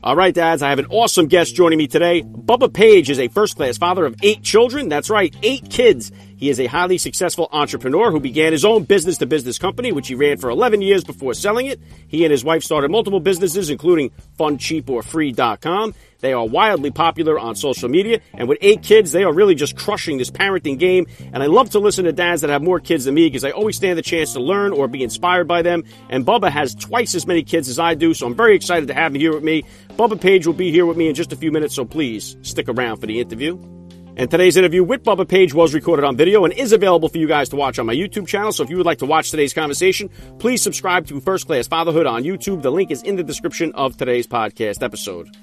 All right, dads, I have an awesome guest joining me today. Bubba Page is a first class father of eight children. That's right, eight kids. He is a highly successful entrepreneur who began his own business to business company, which he ran for 11 years before selling it. He and his wife started multiple businesses, including funcheaporfree.com. They are wildly popular on social media, and with eight kids, they are really just crushing this parenting game. And I love to listen to dads that have more kids than me because I always stand the chance to learn or be inspired by them. And Bubba has twice as many kids as I do, so I'm very excited to have him here with me. Bubba Page will be here with me in just a few minutes, so please stick around for the interview. And today's interview with Bubba Page was recorded on video and is available for you guys to watch on my YouTube channel. So if you would like to watch today's conversation, please subscribe to First Class Fatherhood on YouTube. The link is in the description of today's podcast episode.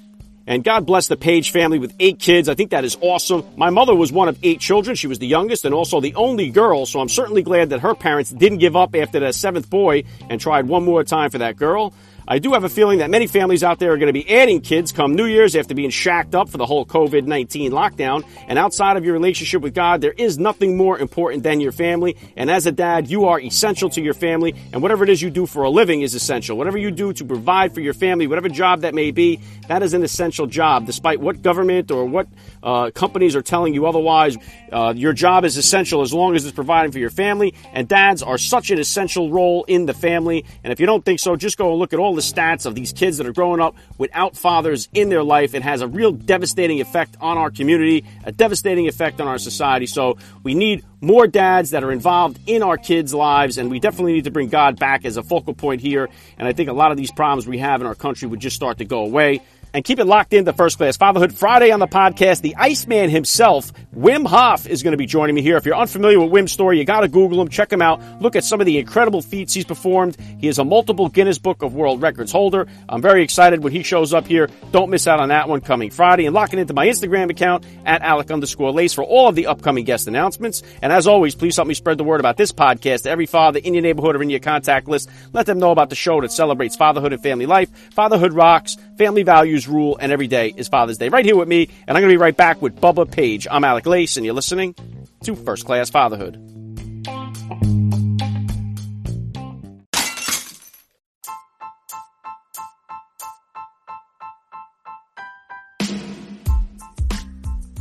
And God bless the Page family with eight kids. I think that is awesome. My mother was one of eight children. She was the youngest and also the only girl. So I'm certainly glad that her parents didn't give up after the seventh boy and tried one more time for that girl. I do have a feeling that many families out there are going to be adding kids come New Year's after being shacked up for the whole COVID 19 lockdown. And outside of your relationship with God, there is nothing more important than your family. And as a dad, you are essential to your family. And whatever it is you do for a living is essential. Whatever you do to provide for your family, whatever job that may be, that is an essential job. Despite what government or what uh, companies are telling you otherwise, uh, your job is essential as long as it's providing for your family. And dads are such an essential role in the family. And if you don't think so, just go and look at all the stats of these kids that are growing up without fathers in their life. It has a real devastating effect on our community, a devastating effect on our society. So we need more dads that are involved in our kids' lives, and we definitely need to bring God back as a focal point here. And I think a lot of these problems we have in our country would just start to go away and keep it locked into First Class Fatherhood. Friday on the podcast, the Iceman himself, Wim Hof, is going to be joining me here. If you're unfamiliar with Wim's story, you got to Google him, check him out, look at some of the incredible feats he's performed. He is a multiple Guinness Book of World Records holder. I'm very excited when he shows up here. Don't miss out on that one coming Friday. And locking into my Instagram account at Alec underscore Lace for all of the upcoming guest announcements. And as always, please help me spread the word about this podcast to every father in your neighborhood or in your contact list. Let them know about the show that celebrates fatherhood and family life. Fatherhood rocks, family values rule, and every day is Father's Day. Right here with me, and I'm going to be right back with Bubba Page. I'm Alec Lace, and you're listening to First Class Fatherhood.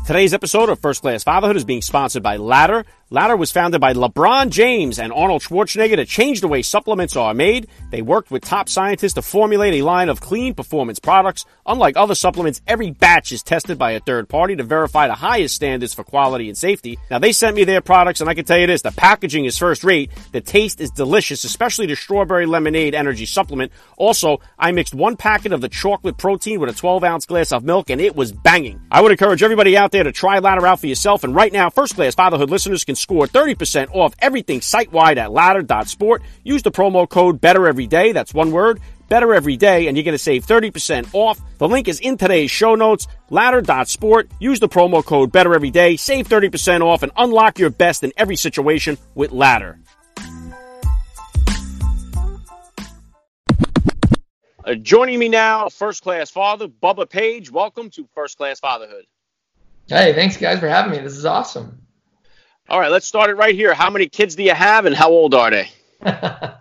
Today's episode of First Class Fatherhood is being sponsored by Ladder. Ladder was founded by LeBron James and Arnold Schwarzenegger to change the way supplements are made. They worked with top scientists to formulate a line of clean performance products. Unlike other supplements, every batch is tested by a third party to verify the highest standards for quality and safety. Now, they sent me their products, and I can tell you this the packaging is first rate. The taste is delicious, especially the strawberry lemonade energy supplement. Also, I mixed one packet of the chocolate protein with a 12 ounce glass of milk, and it was banging. I would encourage everybody out there to try Ladder out for yourself. And right now, first class fatherhood listeners can score 30% off everything site wide at ladder.sport. Use the promo code better every day. That's one word. Better every day, and you're going to save 30% off. The link is in today's show notes. Ladder.sport. Use the promo code better every day. Save 30% off and unlock your best in every situation with Ladder. Uh, joining me now, first class father, Bubba Page. Welcome to First Class Fatherhood. Hey, thanks guys for having me. This is awesome. All right, let's start it right here. How many kids do you have and how old are they?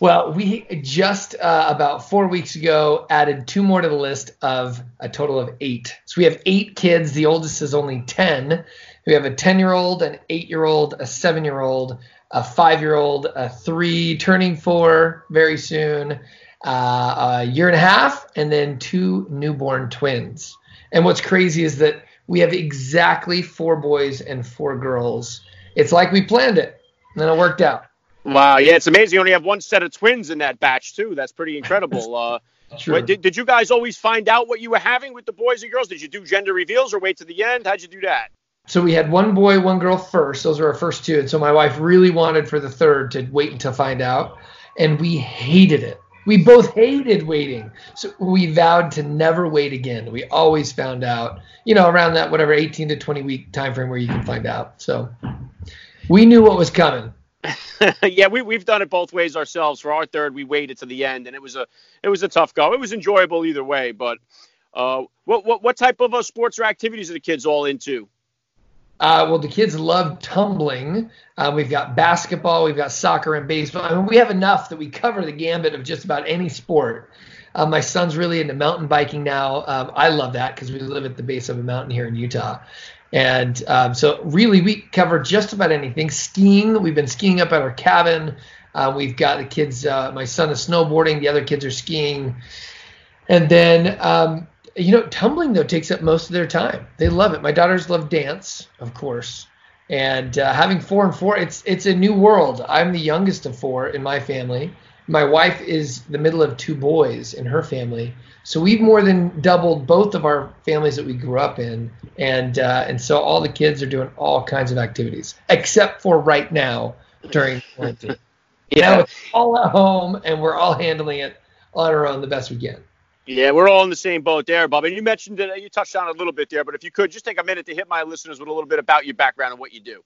well, we just uh, about four weeks ago added two more to the list of a total of eight. So we have eight kids. The oldest is only 10. We have a 10 year old, an eight year old, a seven year old, a five year old, a three turning four very soon, uh, a year and a half, and then two newborn twins. And what's crazy is that we have exactly four boys and four girls. It's like we planned it, and then it worked out. Wow, yeah, it's amazing. You only have one set of twins in that batch too. That's pretty incredible. Uh, Wait, did, did you guys always find out what you were having with the boys and girls? Did you do gender reveals or wait to the end? How'd you do that? So we had one boy, one girl first. Those were our first two. And so my wife really wanted for the third to wait until find out. And we hated it we both hated waiting. So we vowed to never wait again. We always found out, you know, around that whatever 18 to 20 week time frame where you can find out. So we knew what was coming. yeah, we we've done it both ways ourselves. For our third, we waited to the end, and it was a it was a tough go. It was enjoyable either way. But uh, what what what type of uh, sports or activities are the kids all into? Uh, well, the kids love tumbling. Uh, we've got basketball, we've got soccer and baseball. I mean, we have enough that we cover the gambit of just about any sport. Uh, my son's really into mountain biking now. Um, I love that because we live at the base of a mountain here in Utah. And um, so, really, we cover just about anything. Skiing, we've been skiing up at our cabin. Uh, we've got the kids, uh, my son is snowboarding, the other kids are skiing. And then um, you know, tumbling though takes up most of their time. They love it. My daughters love dance, of course, and uh, having four and four, it's it's a new world. I'm the youngest of four in my family. My wife is the middle of two boys in her family, so we've more than doubled both of our families that we grew up in, and uh, and so all the kids are doing all kinds of activities, except for right now during quarantine. yeah, now it's all at home, and we're all handling it on our own the best we can. Yeah, we're all in the same boat there, Bob. And you mentioned it, you touched on it a little bit there, but if you could just take a minute to hit my listeners with a little bit about your background and what you do.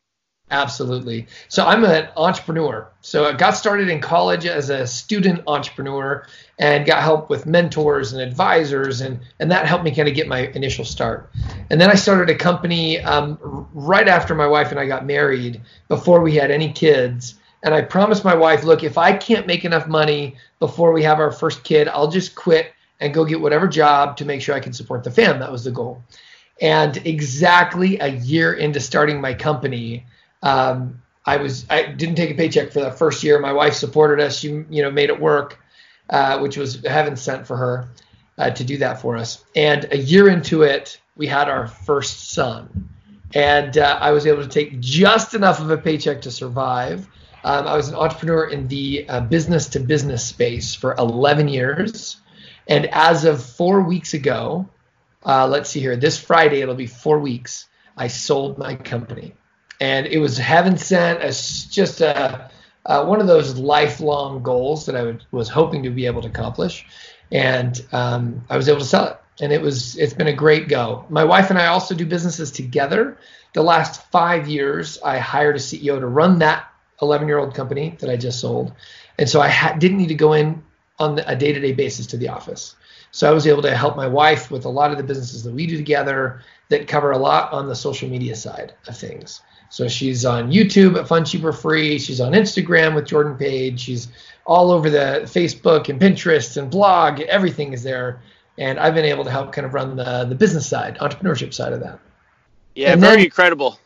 Absolutely. So I'm an entrepreneur. So I got started in college as a student entrepreneur and got help with mentors and advisors, and and that helped me kind of get my initial start. And then I started a company um, right after my wife and I got married, before we had any kids. And I promised my wife, look, if I can't make enough money before we have our first kid, I'll just quit and go get whatever job to make sure I can support the fam. That was the goal. And exactly a year into starting my company, um, I was I didn't take a paycheck for that first year. My wife supported us. She you know made it work, uh, which was heaven sent for her uh, to do that for us. And a year into it, we had our first son, and uh, I was able to take just enough of a paycheck to survive. Um, I was an entrepreneur in the business to business space for 11 years. And as of four weeks ago, uh, let's see here, this Friday, it'll be four weeks, I sold my company. And it was heaven sent as just a, one of those lifelong goals that I would, was hoping to be able to accomplish. And um, I was able to sell it. And it was it's been a great go. My wife and I also do businesses together. The last five years, I hired a CEO to run that 11 year old company that I just sold. And so I ha- didn't need to go in on a day-to-day basis to the office. So I was able to help my wife with a lot of the businesses that we do together that cover a lot on the social media side of things. So she's on YouTube at Fun Cheap or Free. She's on Instagram with Jordan Page. She's all over the Facebook and Pinterest and blog. Everything is there. And I've been able to help kind of run the, the business side, entrepreneurship side of that. Yeah, and very then, incredible.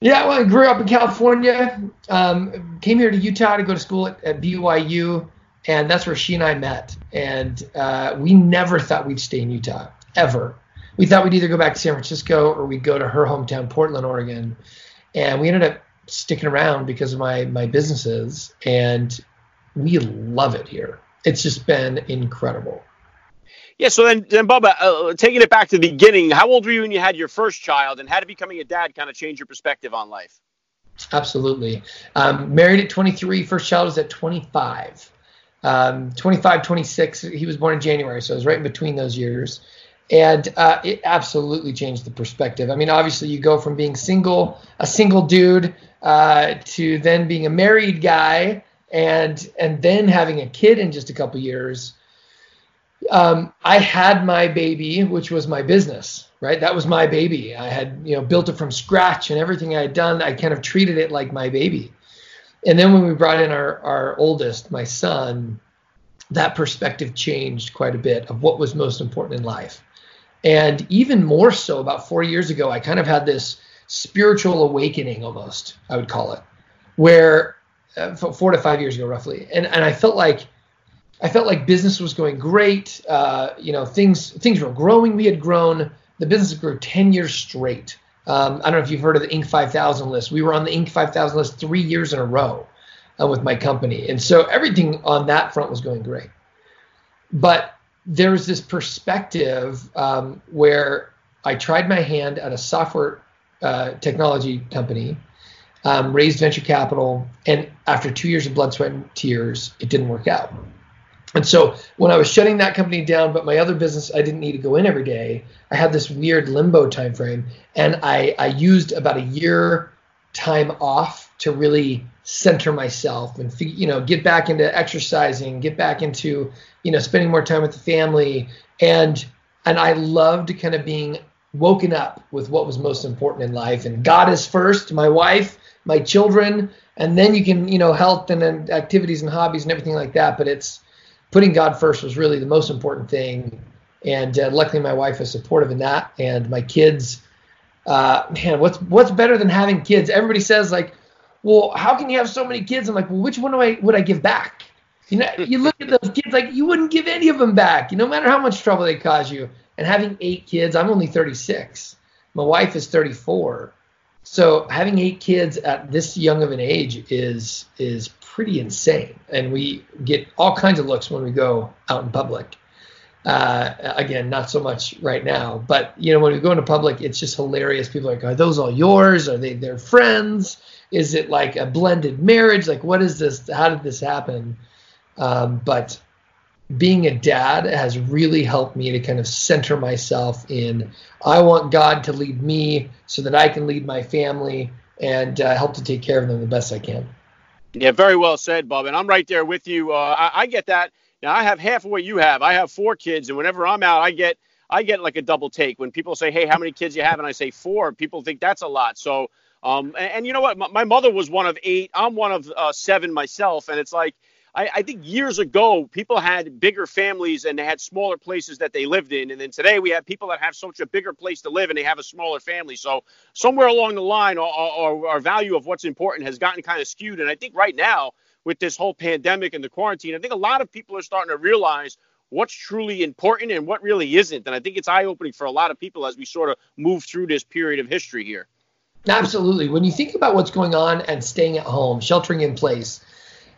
Yeah, well, I grew up in California. Um, came here to Utah to go to school at, at BYU and that's where she and I met. And uh, we never thought we'd stay in Utah ever. We thought we'd either go back to San Francisco or we'd go to her hometown, Portland, Oregon. And we ended up sticking around because of my my businesses, and we love it here. It's just been incredible. Yeah. So then, then Bubba, uh, taking it back to the beginning, how old were you when you had your first child, and how did becoming a dad kind of change your perspective on life? Absolutely. Um, married at 23, first child was at 25 um, 25, 26. He was born in January, so it was right in between those years. And uh, it absolutely changed the perspective. I mean, obviously, you go from being single, a single dude, uh, to then being a married guy, and and then having a kid in just a couple years. Um, I had my baby, which was my business, right? That was my baby. I had you know built it from scratch, and everything I had done, I kind of treated it like my baby and then when we brought in our our oldest, my son, that perspective changed quite a bit of what was most important in life. And even more so, about four years ago, I kind of had this spiritual awakening almost, I would call it, where uh, four to five years ago, roughly. And, and I felt like, I felt like business was going great. Uh, you know, things, things were growing. We had grown, the business grew 10 years straight. Um, I don't know if you've heard of the Inc. 5000 list. We were on the Inc. 5000 list three years in a row uh, with my company. And so everything on that front was going great. But there was this perspective um, where I tried my hand at a software uh, technology company, um, raised venture capital, and after two years of blood, sweat, and tears, it didn't work out. And so when I was shutting that company down, but my other business I didn't need to go in every day, I had this weird limbo time frame, and I I used about a year time off to really center myself and you know get back into exercising, get back into you know spending more time with the family, and and I loved kind of being woken up with what was most important in life, and God is first, my wife, my children, and then you can you know health and, and activities and hobbies and everything like that, but it's putting God first was really the most important thing. And uh, luckily, my wife is supportive in that, and my kids. Uh, man, what's what's better than having kids? Everybody says like, well, how can you have so many kids? I'm like, well, which one do I would I give back? You know, you look at those kids like you wouldn't give any of them back. You no matter how much trouble they cause you. And having eight kids, I'm only 36. My wife is 34. So having eight kids at this young of an age is is pretty insane, and we get all kinds of looks when we go out in public. Uh, again, not so much right now, but you know when we go into public, it's just hilarious. People are like, are those all yours? Are they their friends? Is it like a blended marriage? Like, what is this? How did this happen? Um, but being a dad has really helped me to kind of center myself in I want God to lead me so that I can lead my family and uh, help to take care of them the best I can. Yeah, very well said, Bob. And I'm right there with you. Uh, I, I, get that. Now I have half of what you have. I have four kids, and whenever I'm out, I get I get like a double take. When people say, "Hey, how many kids you have?" and I say four, people think that's a lot. So, um, and, and you know what? My, my, mother was one of eight. I'm one of uh, seven myself, and it's like I, I, think years ago, people had bigger families and they had smaller places that they lived in. And then today we have people that have such a bigger place to live and they have a smaller family. So somewhere along the line, our, our, our value of what's important has gotten kind of skewed. And I think right now, with this whole pandemic and the quarantine, I think a lot of people are starting to realize what's truly important and what really isn't. And I think it's eye opening for a lot of people as we sort of move through this period of history here. Absolutely. When you think about what's going on and staying at home, sheltering in place,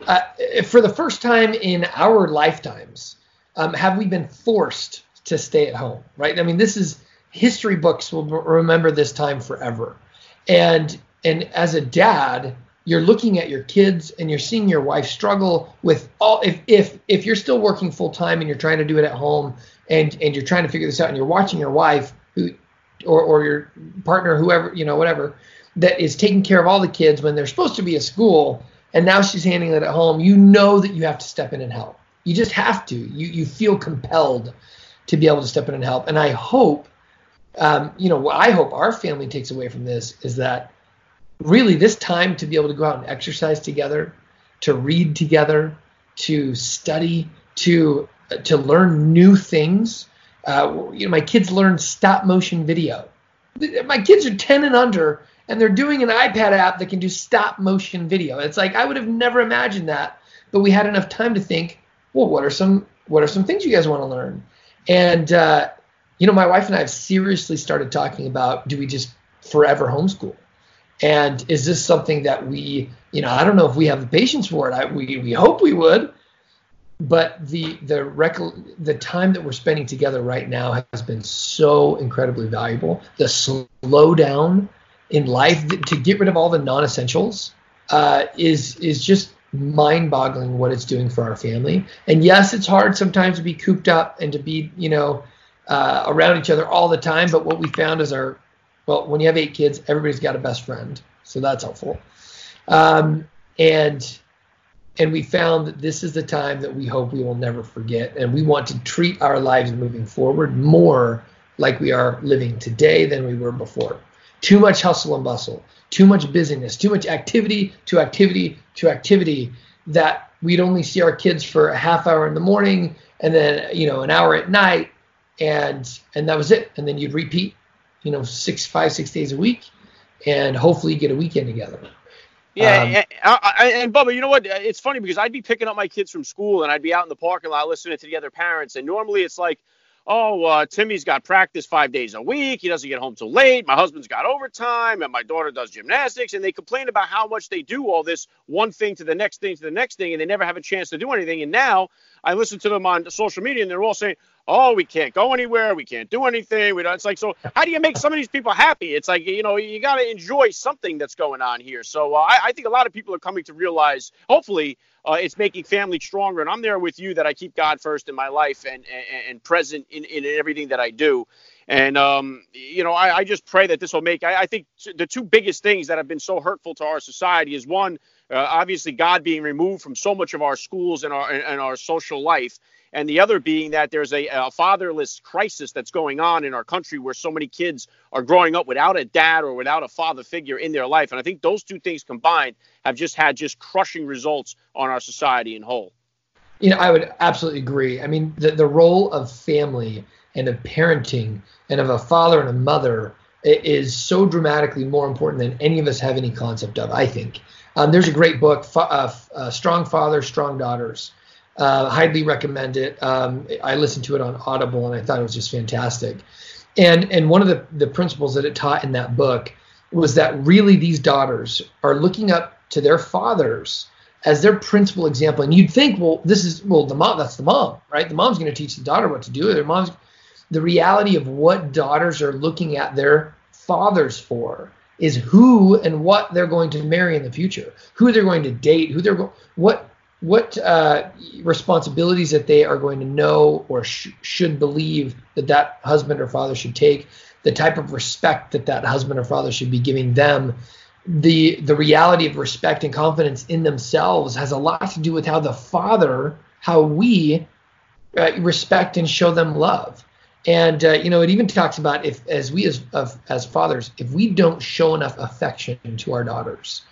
uh, for the first time in our lifetimes, um, have we been forced to stay at home? Right? I mean, this is history books will remember this time forever, and and as a dad, you're looking at your kids and you're seeing your wife struggle with all. If if if you're still working full time and you're trying to do it at home, and and you're trying to figure this out, and you're watching your wife who, or or your partner, whoever you know, whatever, that is taking care of all the kids when they're supposed to be at school and now she's handling it at home, you know that you have to step in and help. You just have to. You you feel compelled to be able to step in and help. And I hope, um, you know, what I hope our family takes away from this is that really this time to be able to go out and exercise together, to read together, to study, to to learn new things. Uh, you know, my kids learn stop motion video. My kids are 10 and under, and they're doing an iPad app that can do stop motion video. It's like I would have never imagined that, but we had enough time to think, well, what are some what are some things you guys want to learn? And uh, you know, my wife and I have seriously started talking about do we just forever homeschool? And is this something that we, you know, I don't know if we have the patience for it. I, we we hope we would, but the the rec- the time that we're spending together right now has been so incredibly valuable. The slow down in life to get rid of all the non-essentials uh, is is just mind-boggling what it's doing for our family. And yes, it's hard sometimes to be cooped up and to be you know uh, around each other all the time. But what we found is our well, when you have eight kids, everybody's got a best friend, so that's helpful. Um, and and we found that this is the time that we hope we will never forget, and we want to treat our lives moving forward more like we are living today than we were before. Too much hustle and bustle, too much busyness, too much activity to activity to activity that we'd only see our kids for a half hour in the morning and then, you know, an hour at night and and that was it. And then you'd repeat, you know, six, five, six days a week and hopefully get a weekend together. Yeah, um, and, and, and Bubba, you know what? It's funny because I'd be picking up my kids from school and I'd be out in the parking lot listening to the other parents, and normally it's like, oh, uh, Timmy's got practice five days a week. He doesn't get home till late. My husband's got overtime, and my daughter does gymnastics. And they complain about how much they do all this one thing to the next thing to the next thing, and they never have a chance to do anything. And now I listen to them on social media, and they're all saying, oh, we can't go anywhere, we can't do anything. We don't. It's like, so how do you make some of these people happy? It's like, you know, you got to enjoy something that's going on here. So uh, I, I, think a lot of people are coming to realize, hopefully, uh, it's making family stronger. And I'm there with you that I keep God first in my life and and, and present in, in everything that I do. And um, you know, I, I, just pray that this will make. I, I, think the two biggest things that have been so hurtful to our society is one, uh, obviously, God being removed from so much of our schools and our and our social life, and the other being that there's a, a, fatherless crisis that's going on in our country where so many kids are growing up without a dad or without a father figure in their life. And i think those two things combined have just had just crushing results on our society in whole. You know i would absolutely agree. I mean the, the role of family and of parenting and of a father and a mother is so dramatically more important than any of us have any concept of i think. Um, there's a great book uh, uh, strong fathers strong daughters uh, highly recommend it. Um, I listened to it on Audible and I thought it was just fantastic. And and one of the, the principles that it taught in that book was that really these daughters are looking up to their fathers as their principal example. And you'd think, well, this is well, the mom that's the mom, right? The mom's going to teach the daughter what to do. Their mom's the reality of what daughters are looking at their fathers for is who and what they're going to marry in the future, who they're going to date, who they're going, what what uh, responsibilities that they are going to know or sh- should believe that that husband or father should take, the type of respect that that husband or father should be giving them. The the reality of respect and confidence in themselves has a lot to do with how the father, how we uh, respect and show them love. And uh, you know, it even talks about if, as we as as fathers, if we don't show enough affection to our daughters,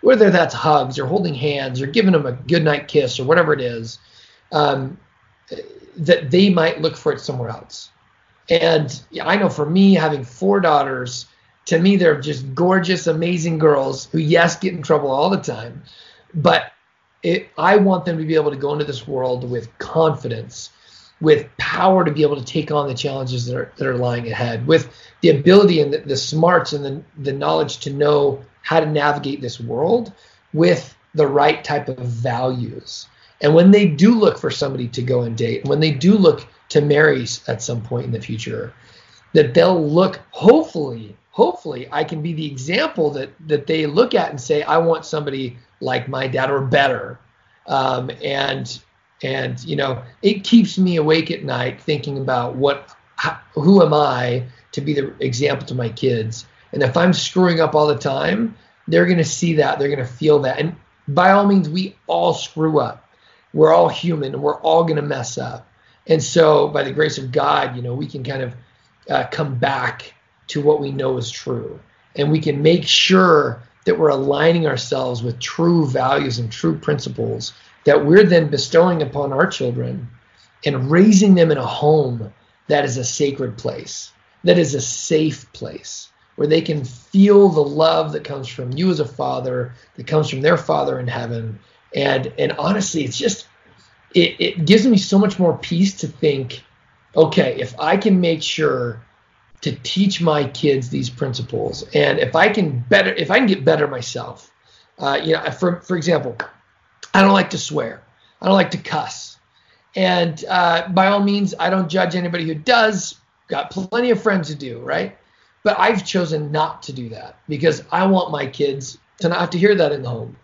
whether that's hugs or holding hands or giving them a goodnight kiss or whatever it is, um, that they might look for it somewhere else. And I know for me, having four daughters, to me, they're just gorgeous, amazing girls who, yes, get in trouble all the time. But it, I want them to be able to go into this world with confidence, with power to be able to take on the challenges that are, that are lying ahead, with the ability and the, the smarts and the, the knowledge to know how to navigate this world with the right type of values. And when they do look for somebody to go and date, when they do look to marry at some point in the future, that they'll look, hopefully, hopefully, I can be the example that that they look at and say, I want somebody like my dad or better. Um, and and you know, it keeps me awake at night thinking about what, how, who am I to be the example to my kids and if I'm screwing up all the time, they're going to see that. They're going to feel that. And by all means, we all screw up. We're all human and we're all going to mess up. And so, by the grace of God, you know, we can kind of uh, come back to what we know is true. And we can make sure that we're aligning ourselves with true values and true principles that we're then bestowing upon our children and raising them in a home that is a sacred place, that is a safe place where they can feel the love that comes from you as a father, that comes from their father in heaven. And and honestly, it's just it, it gives me so much more peace to think, okay, if I can make sure to teach my kids these principles, and if I can better, if I can get better myself, uh, you know, for for example, I don't like to swear, I don't like to cuss, and uh, by all means, I don't judge anybody who does. Got plenty of friends who do, right? But I've chosen not to do that because I want my kids to not have to hear that in the home.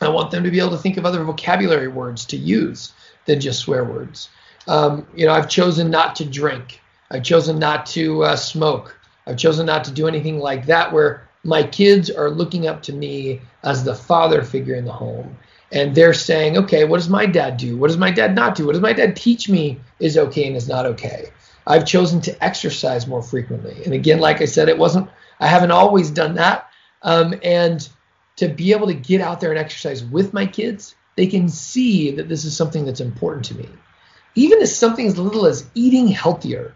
I want them to be able to think of other vocabulary words to use than just swear words. Um, you know, I've chosen not to drink. I've chosen not to uh, smoke. I've chosen not to do anything like that where my kids are looking up to me as the father figure in the home. And they're saying, okay, what does my dad do? What does my dad not do? What does my dad teach me is okay and is not okay? I've chosen to exercise more frequently. And again, like I said, it wasn't, I haven't always done that. Um, and to be able to get out there and exercise with my kids, they can see that this is something that's important to me. Even as something as little as eating healthier,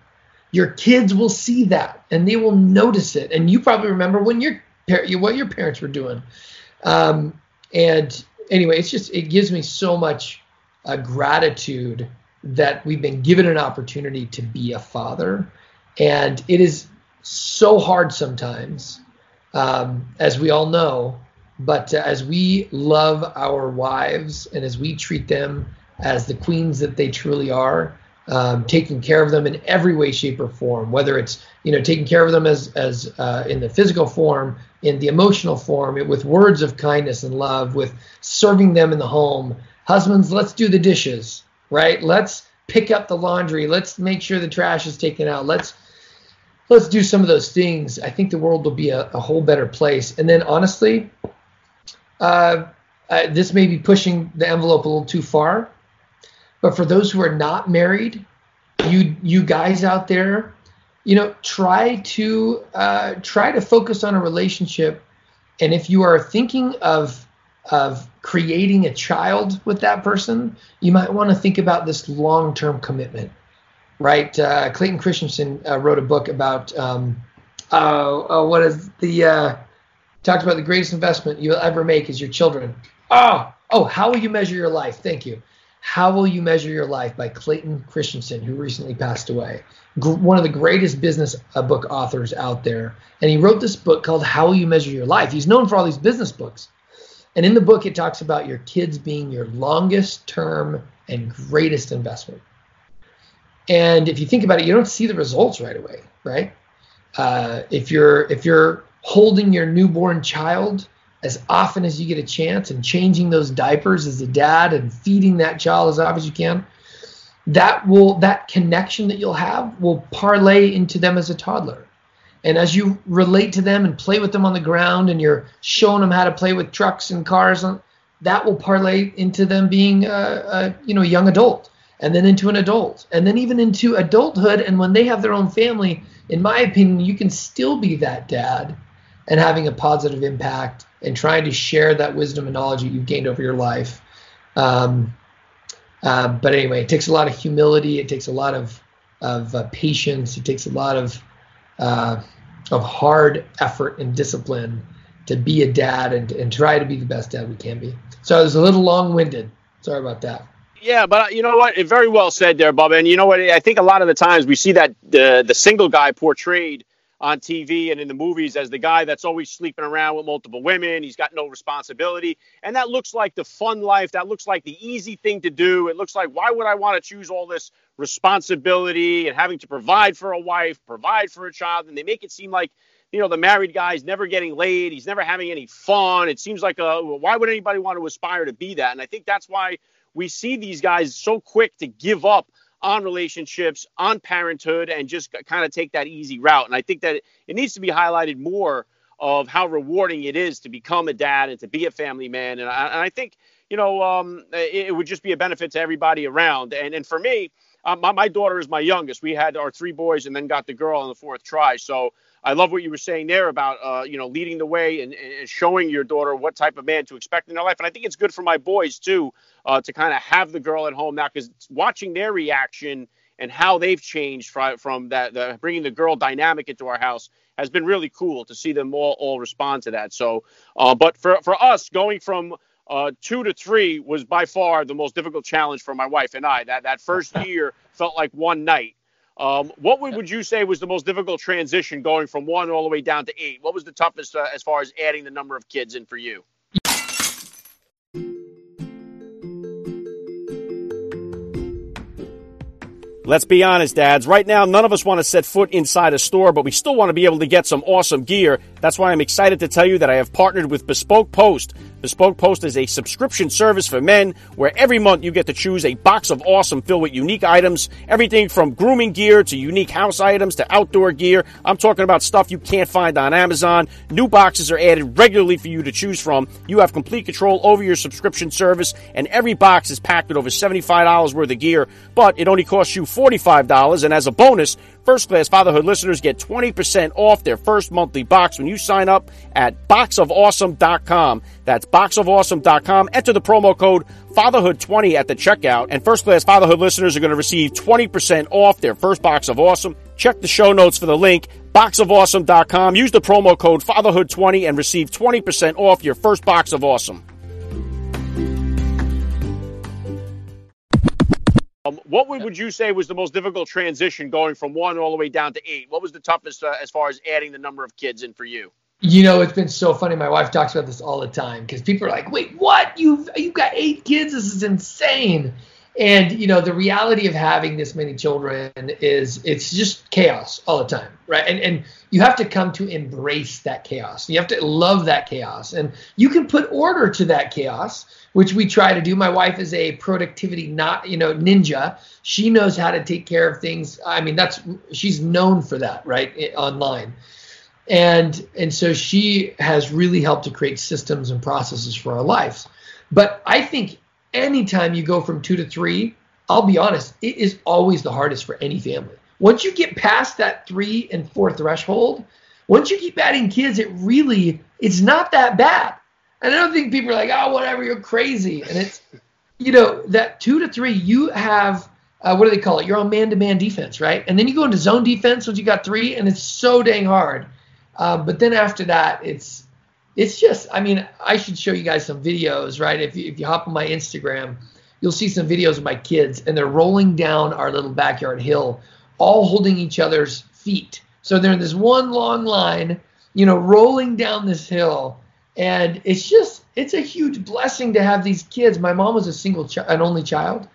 your kids will see that and they will notice it. And you probably remember when your what your parents were doing. Um, and anyway, it's just it gives me so much uh, gratitude that we've been given an opportunity to be a father. And it is so hard sometimes, um, as we all know. But uh, as we love our wives and as we treat them as the queens that they truly are, um, taking care of them in every way, shape, or form. Whether it's you know taking care of them as as uh, in the physical form, in the emotional form, with words of kindness and love, with serving them in the home. Husbands, let's do the dishes, right? Let's pick up the laundry. Let's make sure the trash is taken out. Let's let's do some of those things. I think the world will be a, a whole better place. And then honestly, uh, uh, this may be pushing the envelope a little too far, but for those who are not married, you you guys out there, you know, try to uh, try to focus on a relationship. And if you are thinking of of creating a child with that person, you might want to think about this long term commitment, right? Uh, Clayton Christensen uh, wrote a book about um, uh, what is the uh, talked about the greatest investment you'll ever make is your children. Oh, oh, how will you measure your life? Thank you. How Will You Measure Your Life by Clayton Christensen, who recently passed away. G- one of the greatest business uh, book authors out there. And he wrote this book called How Will You Measure Your Life? He's known for all these business books. And in the book, it talks about your kids being your longest term and greatest investment. And if you think about it, you don't see the results right away, right? Uh, if you're if you're holding your newborn child as often as you get a chance and changing those diapers as a dad and feeding that child as often as you can that will that connection that you'll have will parlay into them as a toddler and as you relate to them and play with them on the ground and you're showing them how to play with trucks and cars that will parlay into them being a, a you know young adult and then into an adult and then even into adulthood and when they have their own family in my opinion you can still be that dad and having a positive impact and trying to share that wisdom and knowledge that you've gained over your life. Um, uh, but anyway, it takes a lot of humility. It takes a lot of of uh, patience. It takes a lot of uh, of hard effort and discipline to be a dad and, and try to be the best dad we can be. So I was a little long winded. Sorry about that. Yeah, but uh, you know what? Very well said there, Bubba. And you know what? I think a lot of the times we see that the the single guy portrayed on TV and in the movies as the guy that's always sleeping around with multiple women. He's got no responsibility. And that looks like the fun life. That looks like the easy thing to do. It looks like, why would I want to choose all this responsibility and having to provide for a wife, provide for a child? And they make it seem like, you know, the married guy's never getting laid. He's never having any fun. It seems like, a, why would anybody want to aspire to be that? And I think that's why we see these guys so quick to give up on relationships, on parenthood, and just kind of take that easy route. And I think that it needs to be highlighted more of how rewarding it is to become a dad and to be a family man. And I, and I think, you know, um, it, it, would just be a benefit to everybody around. And, and for me, uh, my, my daughter is my youngest. We had our three boys and then got the girl on the fourth try. So I love what you were saying there about uh, you know leading the way and, and, showing your daughter what type of man to expect in their life. And I think it's good for my boys too uh, to kind of have the girl at home now because watching their reaction and how they've changed from, from that the, bringing the girl dynamic into our house has been really cool to see them all all respond to that. So, uh, but for for us going from uh, two to three was by far the most difficult challenge for my wife and I. That that first year felt like one night. Um, what would, would you say was the most difficult transition going from one all the way down to eight? What was the toughest uh, as far as adding the number of kids in for you? Let's be honest, dads. Right now, none of us want to set foot inside a store, but we still want to be able to get some awesome gear. That's why I'm excited to tell you that I have partnered with Bespoke Post. Bespoke Post is a subscription service for men where every month you get to choose a box of awesome filled with unique items, everything from grooming gear to unique house items to outdoor gear. I'm talking about stuff you can't find on Amazon. New boxes are added regularly for you to choose from. You have complete control over your subscription service, and every box is packed with over $75 worth of gear, but it only costs you $45. And as a bonus, First Class Fatherhood listeners get 20% off their first monthly box when you sign up at boxofawesome.com. That's boxofawesome.com. Enter the promo code fatherhood20 at the checkout, and First Class Fatherhood listeners are going to receive 20% off their first box of awesome. Check the show notes for the link, boxofawesome.com. Use the promo code fatherhood20 and receive 20% off your first box of awesome. Um, what would, you say was the most difficult transition going from one all the way down to eight? What was the toughest uh, as far as adding the number of kids in for you? You know, it's been so funny. My wife talks about this all the time because people are like, "Wait, what? You've you've got eight kids? This is insane." and you know the reality of having this many children is it's just chaos all the time right and and you have to come to embrace that chaos you have to love that chaos and you can put order to that chaos which we try to do my wife is a productivity not you know ninja she knows how to take care of things i mean that's she's known for that right online and and so she has really helped to create systems and processes for our lives but i think anytime you go from two to three, I'll be honest, it is always the hardest for any family. Once you get past that three and four threshold, once you keep adding kids, it really it's not that bad. And I don't think people are like, oh, whatever, you're crazy. And it's, you know, that two to three, you have, uh, what do they call it? You're on man to man defense, right? And then you go into zone defense once you got three, and it's so dang hard. Uh, but then after that, it's it's just i mean i should show you guys some videos right? If you, if you hop on my instagram you'll see some videos of my kids and they're rolling down our little backyard hill all holding each other's feet. So they're in this one long line you know rolling down this hill. And it's just it's a huge blessing to have these kids. My mom was a single child an only child.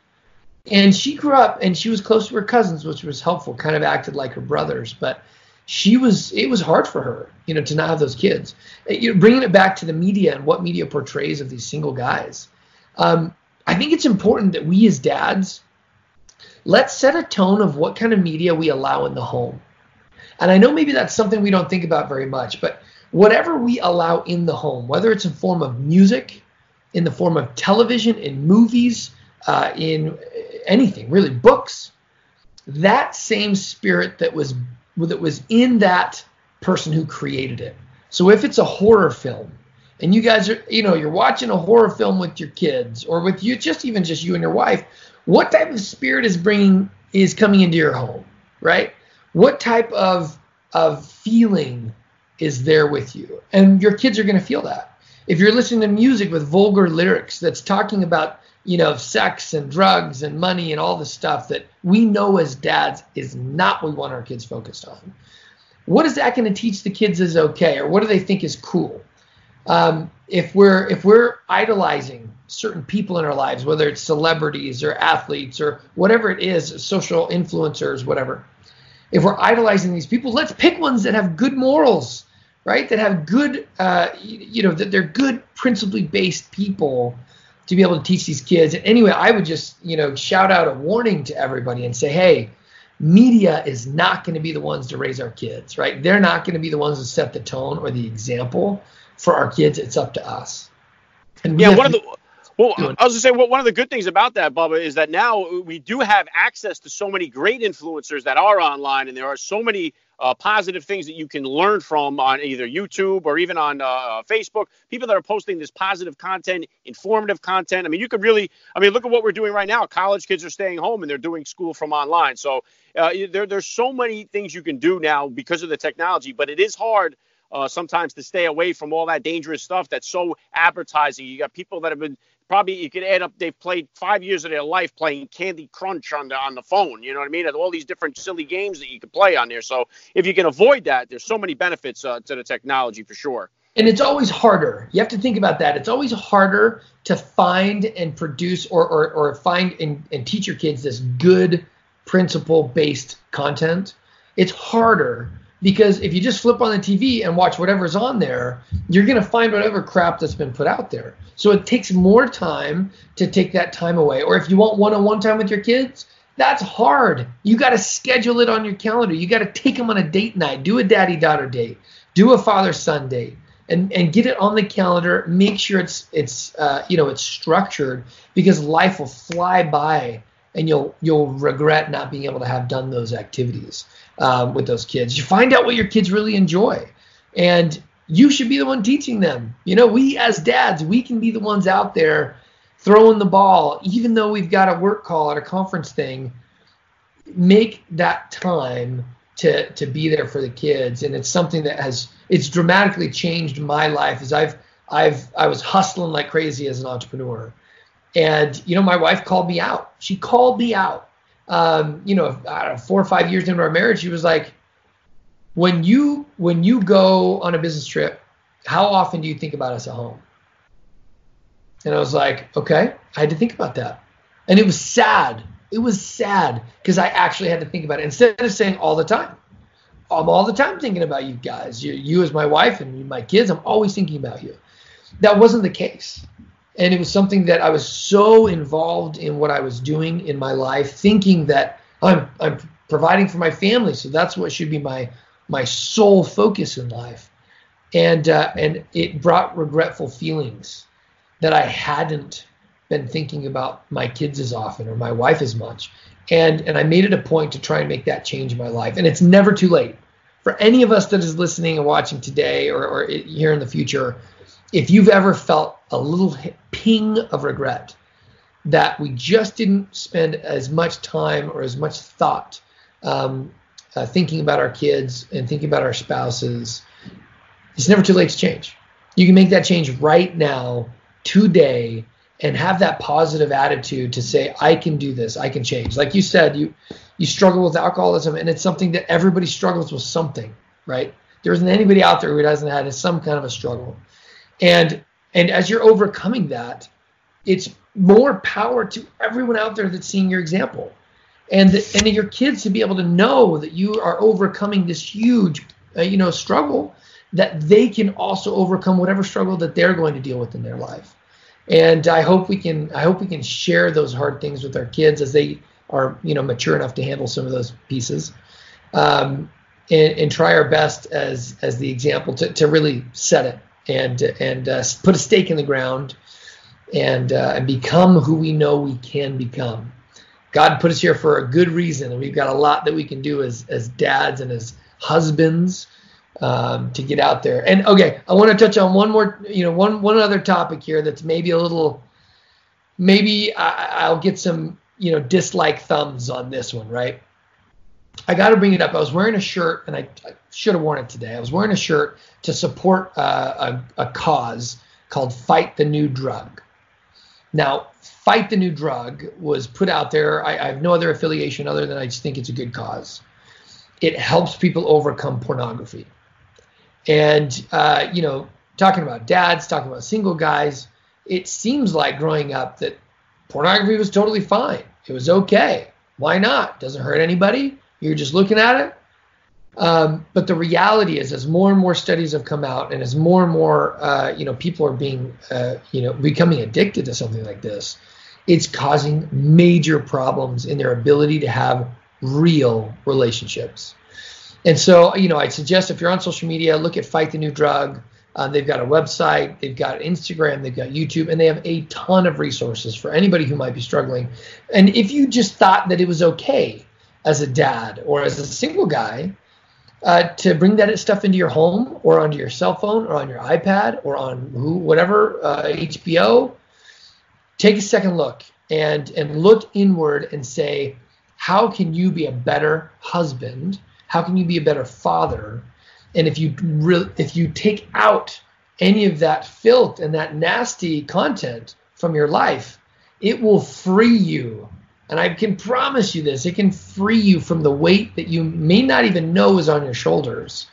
And she grew up and she was close to her cousins which was helpful kind of acted like her brothers. But she was it was hard for her you know to not have those kids. You know, bringing it back to the media and what media portrays of these single guys um, i think it's important that we as dads let's set a tone of what kind of media we allow in the home. And i know maybe that's something we don't think about very much but whatever we allow in the home whether it's in form of music in the form of television in movies uh, in anything really books that same spirit that was that was in that person who created it. So if it's a horror film and you guys are, you know, you're watching a horror film with your kids or with you, just even just you and your wife, what type of spirit is bringing is coming into your home, right? What type of of feeling is there with you? And your kids are going to feel that. If you're listening to music with vulgar lyrics that's talking about you know, sex and drugs and money and all the stuff that we know as dads is not what we want our kids focused on. What is that going to teach the kids is okay, or what do they think is cool? Um, if we're if we're idolizing certain people in our lives, whether it's celebrities or athletes or whatever it is, social influencers, whatever. If we're idolizing these people, let's pick ones that have good morals, right? That have good, uh, you know, that they're good, principally based people to be able to teach these kids. And anyway, I would just, you know, shout out a warning to everybody and say, hey, media is not going to be the ones to raise our kids, right? They're not going to be the ones to set the tone or the example for our kids. It's up to us. And yeah, one of the well, I was going to say, well, one of the good things about that, Bubba, is that now we do have access to so many great influencers that are online, and there are so many uh, positive things that you can learn from on either YouTube or even on uh, Facebook. People that are posting this positive content, informative content. I mean, you could really, I mean, look at what we're doing right now. College kids are staying home and they're doing school from online. So uh, there, there's so many things you can do now because of the technology, but it is hard. Uh, sometimes to stay away from all that dangerous stuff that's so advertising. You got people that have been probably you could add up they've played five years of their life playing Candy Crunch on the on the phone. You know what I mean? And all these different silly games that you can play on there. So if you can avoid that, there's so many benefits uh, to the technology for sure. And it's always harder. You have to think about that. It's always harder to find and produce or or, or find and, and teach your kids this good principle based content. It's harder because if you just flip on the TV and watch whatever's on there, you're going to find whatever crap that's been put out there. So it takes more time to take that time away. Or if you want one on one time with your kids, that's hard. You got to schedule it on your calendar. You got to take them on a date night, do a daddy daughter date, do a father son date. And, and get it on the calendar. Make sure it's it's uh, you know it's structured because life will fly by and you'll you'll regret not being able to have done those activities um, with those kids. You find out what your kids really enjoy, and you should be the one teaching them. You know, we as dads, we can be the ones out there throwing the ball, even though we've got a work call at a conference thing. Make that time to to be there for the kids, and it's something that has it's dramatically changed my life as I've I've I was hustling like crazy as an entrepreneur, and you know my wife called me out. She called me out. Um, you know, know, four or five years into our marriage, she was like, when you when you go on a business trip, how often do you think about us at home? And I was like, okay, I had to think about that. And it was sad. It was sad because I actually had to think about it instead of saying all the time. I'm all the time thinking about you guys. You, you as my wife and my kids, I'm always thinking about you. That wasn't the case. And it was something that I was so involved in what I was doing in my life, thinking that I'm, I'm providing for my family. So that's what should be my, my sole focus in life. And, uh, and it brought regretful feelings that I hadn't been thinking about my kids as often or my wife as much. And and I made it a point to try and make that change in my life. And it's never too late for any of us that is listening and watching today or, or here in the future. If you've ever felt a little ping of regret that we just didn't spend as much time or as much thought um, uh, thinking about our kids and thinking about our spouses, it's never too late to change. You can make that change right now, today, and have that positive attitude to say i can do this. I can change. Like you said you you struggle with alcoholism and it's something that everybody struggles with something right? There isn't anybody out there who doesn't have some kind of a struggle and and as you're overcoming that it's more power to everyone out there that's seeing your example. And the, and your kids to be able to know that you are overcoming this huge uh, you know struggle that they can also overcome whatever struggle that they're going to deal with in their life. And I hope we can I hope we can share those hard things with our kids as they are you know mature enough to handle some of those pieces, um, and, and, try our best as as the example to, to really set it and and uh, put a stake in the ground and uh, and become who we know we can become. God put us here for a good reason, and we've got a lot that we can do as as dads and as husbands um, to get out there. And okay, I want to touch on one more, you know, one one other topic here that's maybe a little, maybe I, I'll get some, you know, dislike thumbs on this one, right? I got to bring it up. I was wearing a shirt, and I, I should have worn it today. I was wearing a shirt to support uh, a, a cause called Fight the New Drug. Now, Fight the New Drug was put out there. I, I have no other affiliation other than I just think it's a good cause. It helps people overcome pornography. And, uh, you know, talking about dads, talking about single guys, it seems like growing up that pornography was totally fine. It was okay. Why not? Doesn't hurt anybody. You're just looking at it. Um, but the reality is, as more and more studies have come out, and as more and more, uh, you know, people are being, uh, you know, becoming addicted to something like this, it's causing major problems in their ability to have real relationships. And so, you know, I'd suggest if you're on social media, look at Fight the New Drug. Uh, they've got a website, they've got Instagram, they've got YouTube, and they have a ton of resources for anybody who might be struggling. And if you just thought that it was okay as a dad or as a single guy uh, to bring that stuff into your home or onto your cell phone or on your iPad or on who, whatever uh, HBO, take a second look and and look inward and say, how can you be a better husband? How can you be a better father? And if you if you take out any of that filth and that nasty content from your life, it will free you. And I can promise you this: it can free you from the weight that you may not even know is on your shoulders.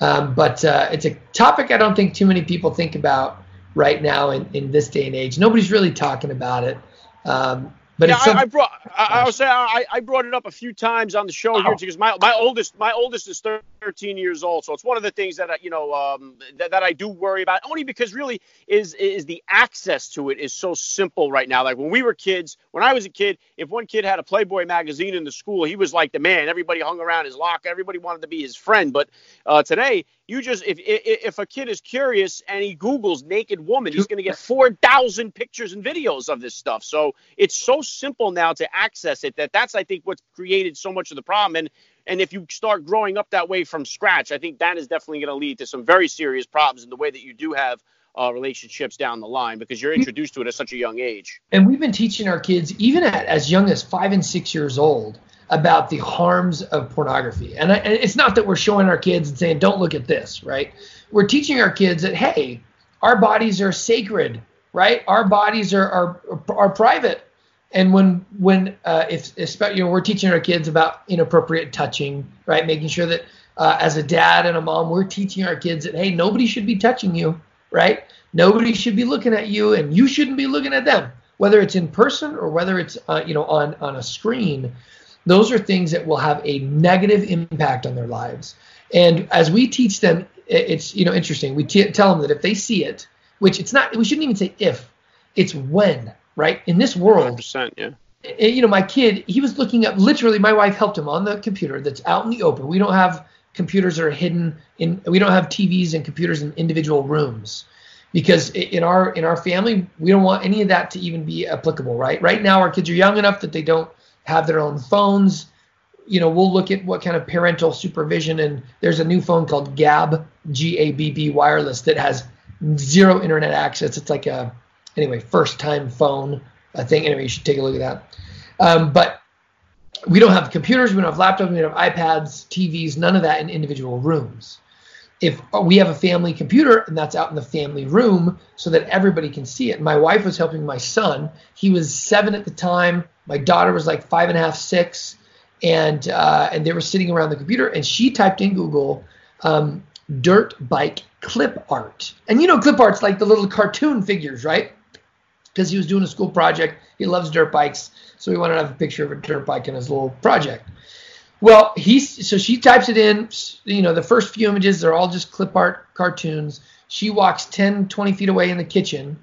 Um, but uh, it's a topic I don't think too many people think about right now in, in this day and age. Nobody's really talking about it. Um, but yeah, I, I, brought. I, I was saying I, I brought it up a few times on the show oh. here because my, my oldest my oldest is 13 years old, so it's one of the things that I, you know um, that, that I do worry about. Only because really is is the access to it is so simple right now. Like when we were kids, when I was a kid, if one kid had a Playboy magazine in the school, he was like the man. Everybody hung around his locker. Everybody wanted to be his friend. But uh, today, you just if, if if a kid is curious and he Google's naked woman, he's going to get 4,000 pictures and videos of this stuff. So it's so simple now to access it that that's I think what's created so much of the problem. And and if you start growing up that way from scratch, I think that is definitely going to lead to some very serious problems in the way that you do have uh, relationships down the line because you're introduced to it at such a young age. And we've been teaching our kids, even at as young as five and six years old, about the harms of pornography. And, I, and, it's not that we're showing our kids and saying, don't look at this, right? We're teaching our kids that, hey, our bodies are sacred, right? Our bodies are, are, are private. And when, when, uh, if, especially, you know, we're teaching our kids about inappropriate touching, right? Making sure that uh, as a dad and a mom, we're teaching our kids that, hey, nobody should be touching you, right? Nobody should be looking at you and you shouldn't be looking at them. whether it's in person or whether it's uh, you know on on a screen. Those are things that will have a negative impact on their lives. And as we teach them, it's you know interesting. We t- tell them that if they see it, which it's not, we shouldn't even say if, it's when, right? In this world, 100%, yeah. You know, my kid, he was looking up. Literally, my wife helped him on the computer that's out in the open. We don't have computers that are hidden in. We don't have TVs and computers in individual rooms because in our in our family we don't want any of that to even be applicable right right now our kids are young enough that they don't have their own phones you know we'll look at what kind of parental supervision and there's a new phone called Gabb g-a-b-b wireless that has zero internet access it's like a anyway first time phone I thing anyway you should take a look at that um, but we don't have computers we don't have laptops we don't have ipads tvs none of that in individual rooms if we have a family computer and that's out in the family room so that everybody can see it. My wife was helping my son. He was seven at the time. My daughter was like five and a half, six, and uh, and they were sitting around the computer. And she typed in Google um, dirt bike clip art, and you know clip art's like the little cartoon figures, right? Because he was doing a school project. He loves dirt bikes, so he wanted to have a picture of a dirt bike in his little project. Well, he so she types it in. You know, the first few images they're all just clip art cartoons. She walks 10, 20 feet away in the kitchen,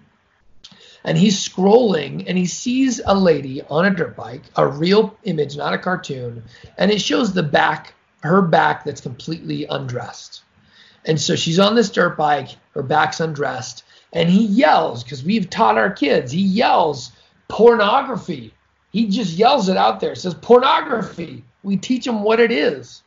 and he's scrolling and he sees a lady on a dirt bike, a real image, not a cartoon, and it shows the back, her back that's completely undressed. And so she's on this dirt bike, her back's undressed, and he yells because we've taught our kids. He yells pornography. He just yells it out there. Says pornography we teach them what it is.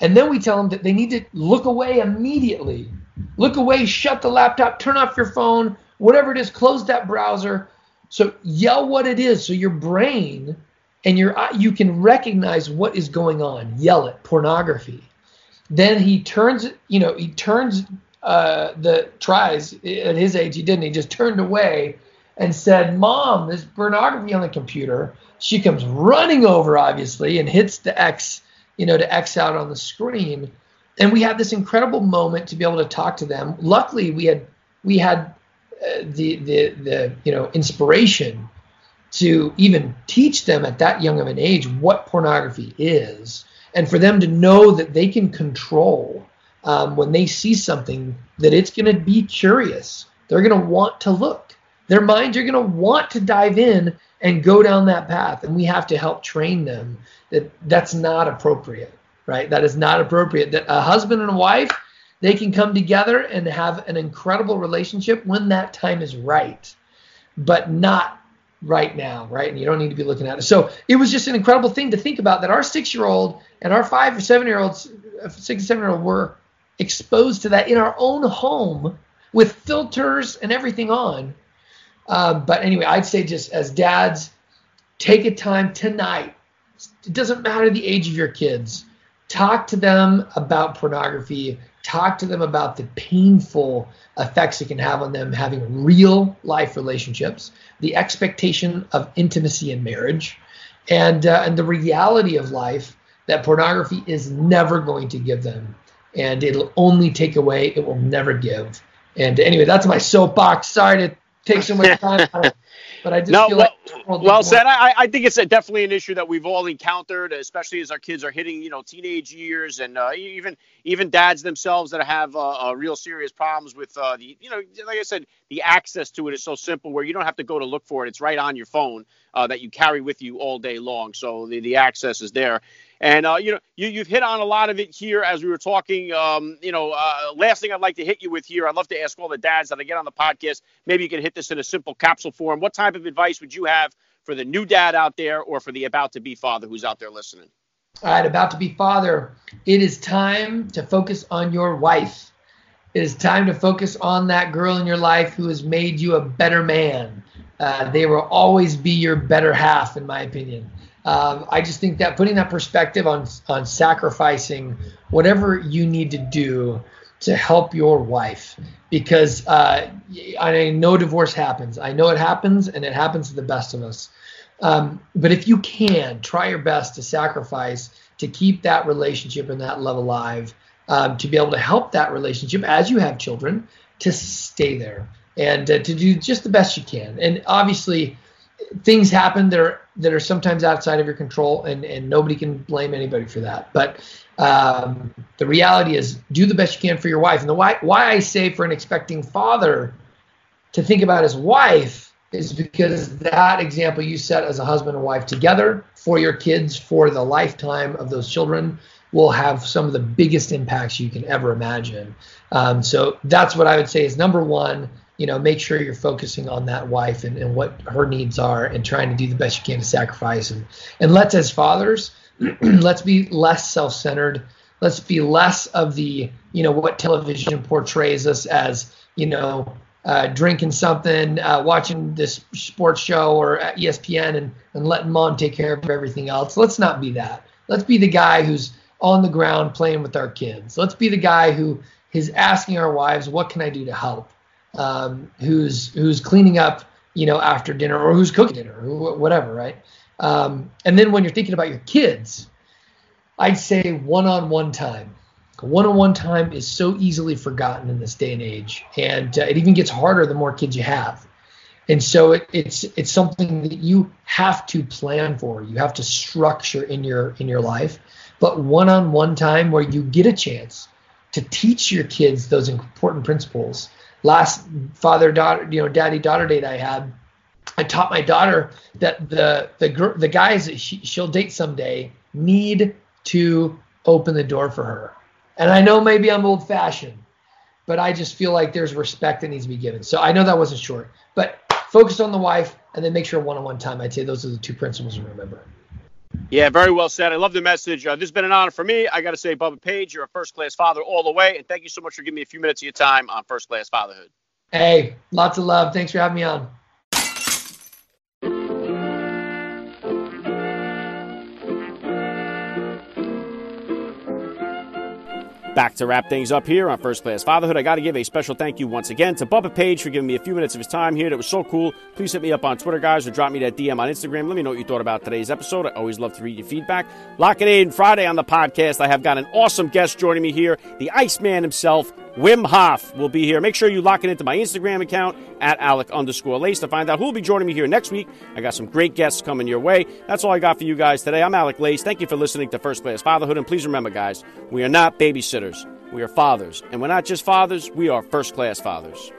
And then we tell them that they need to look away immediately. Look away, shut the laptop, turn off your phone, whatever it is, close that browser. So yell what it is so your brain and your you can recognize what is going on. Yell it, pornography. Then he turns, you know, he turns uh, the tries at his age he didn't. He just turned away and said, "Mom, there's pornography on the computer." She comes running over, obviously, and hits the X, you know, to X out on the screen. And we had this incredible moment to be able to talk to them. Luckily, we had we had the the the you know inspiration to even teach them at that young of an age what pornography is, and for them to know that they can control um, when they see something that it's going to be curious. They're going to want to look. Their minds are going to want to dive in and go down that path and we have to help train them that that's not appropriate right that is not appropriate that a husband and a wife they can come together and have an incredible relationship when that time is right but not right now right and you don't need to be looking at it so it was just an incredible thing to think about that our six year old and our five or seven year olds six and seven year old were exposed to that in our own home with filters and everything on uh, but anyway, I'd say just as dads, take a time tonight. It doesn't matter the age of your kids. Talk to them about pornography. Talk to them about the painful effects it can have on them having real life relationships, the expectation of intimacy in marriage, and uh, and the reality of life that pornography is never going to give them, and it'll only take away. It will never give. And anyway, that's my soapbox. Sorry to take so much time. but I just no, feel well, like well said. I, I think it's a, definitely an issue that we've all encountered, especially as our kids are hitting you know teenage years, and uh, even even dads themselves that have uh, uh, real serious problems with uh, the you know like I said, the access to it is so simple where you don't have to go to look for it; it's right on your phone uh, that you carry with you all day long. So the the access is there. And uh, you know, you, you've hit on a lot of it here as we were talking. Um, you know, uh, last thing I'd like to hit you with here, I'd love to ask all the dads that I get on the podcast. Maybe you can hit this in a simple capsule form. What type of advice would you have for the new dad out there, or for the about to be father who's out there listening? All right, about to be father. It is time to focus on your wife. It is time to focus on that girl in your life who has made you a better man. Uh, they will always be your better half, in my opinion. Um, I just think that putting that perspective on on sacrificing whatever you need to do to help your wife, because uh, I know divorce happens. I know it happens, and it happens to the best of us. Um, but if you can, try your best to sacrifice to keep that relationship and that love alive, um, to be able to help that relationship as you have children to stay there and uh, to do just the best you can. And obviously, things happen that are that are sometimes outside of your control, and and nobody can blame anybody for that. But um, the reality is, do the best you can for your wife. And the why why I say for an expecting father to think about his wife is because that example you set as a husband and wife together for your kids for the lifetime of those children will have some of the biggest impacts you can ever imagine. Um, so that's what I would say is number one you know, make sure you're focusing on that wife and, and what her needs are and trying to do the best you can to sacrifice. And, and let's, as fathers, let's be less self centered. Let's be less of the, you know, what television portrays us as, you know, uh, drinking something, uh, watching this sports show or ESPN and, and letting mom take care of everything else. Let's not be that. Let's be the guy who's on the ground playing with our kids. Let's be the guy who is asking our wives, what can I do to help? Um, who's who's cleaning up, you know, after dinner or who's cooking dinner or whatever, right? Um, and then when you're thinking about your kids, I'd say one-on-one time. One-on-one time is so easily forgotten in this day and age, and uh, it even gets harder the more kids you have. And so it, it's it's something that you have to plan for. You have to structure in your in your life. But one-on-one time where you get a chance to teach your kids those important principles last father daughter you know daddy daughter date I had, I taught my daughter that the the the guys that she, she'll date someday need to open the door for her. And I know maybe I'm old fashioned, but I just feel like there's respect that needs to be given. So I know that wasn't short, but focus on the wife and then make sure one on one time. I'd say those are the two principles to remember. Yeah, very well said. I love the message. Uh, this has been an honor for me. I got to say, Bubba Page, you're a first class father all the way. And thank you so much for giving me a few minutes of your time on first class fatherhood. Hey, lots of love. Thanks for having me on. Back to wrap things up here on First Class Fatherhood. I got to give a special thank you once again to Bubba Page for giving me a few minutes of his time here. That was so cool. Please hit me up on Twitter, guys, or drop me that DM on Instagram. Let me know what you thought about today's episode. I always love to read your feedback. Lock it in Friday on the podcast. I have got an awesome guest joining me here, the Iceman himself, Wim Hof will be here. Make sure you lock it into my Instagram account at Alec underscore Lace to find out who will be joining me here next week. I got some great guests coming your way. That's all I got for you guys today. I'm Alec Lace. Thank you for listening to First Class Fatherhood. And please remember, guys, we are not babysitters. We are fathers. And we're not just fathers, we are first class fathers.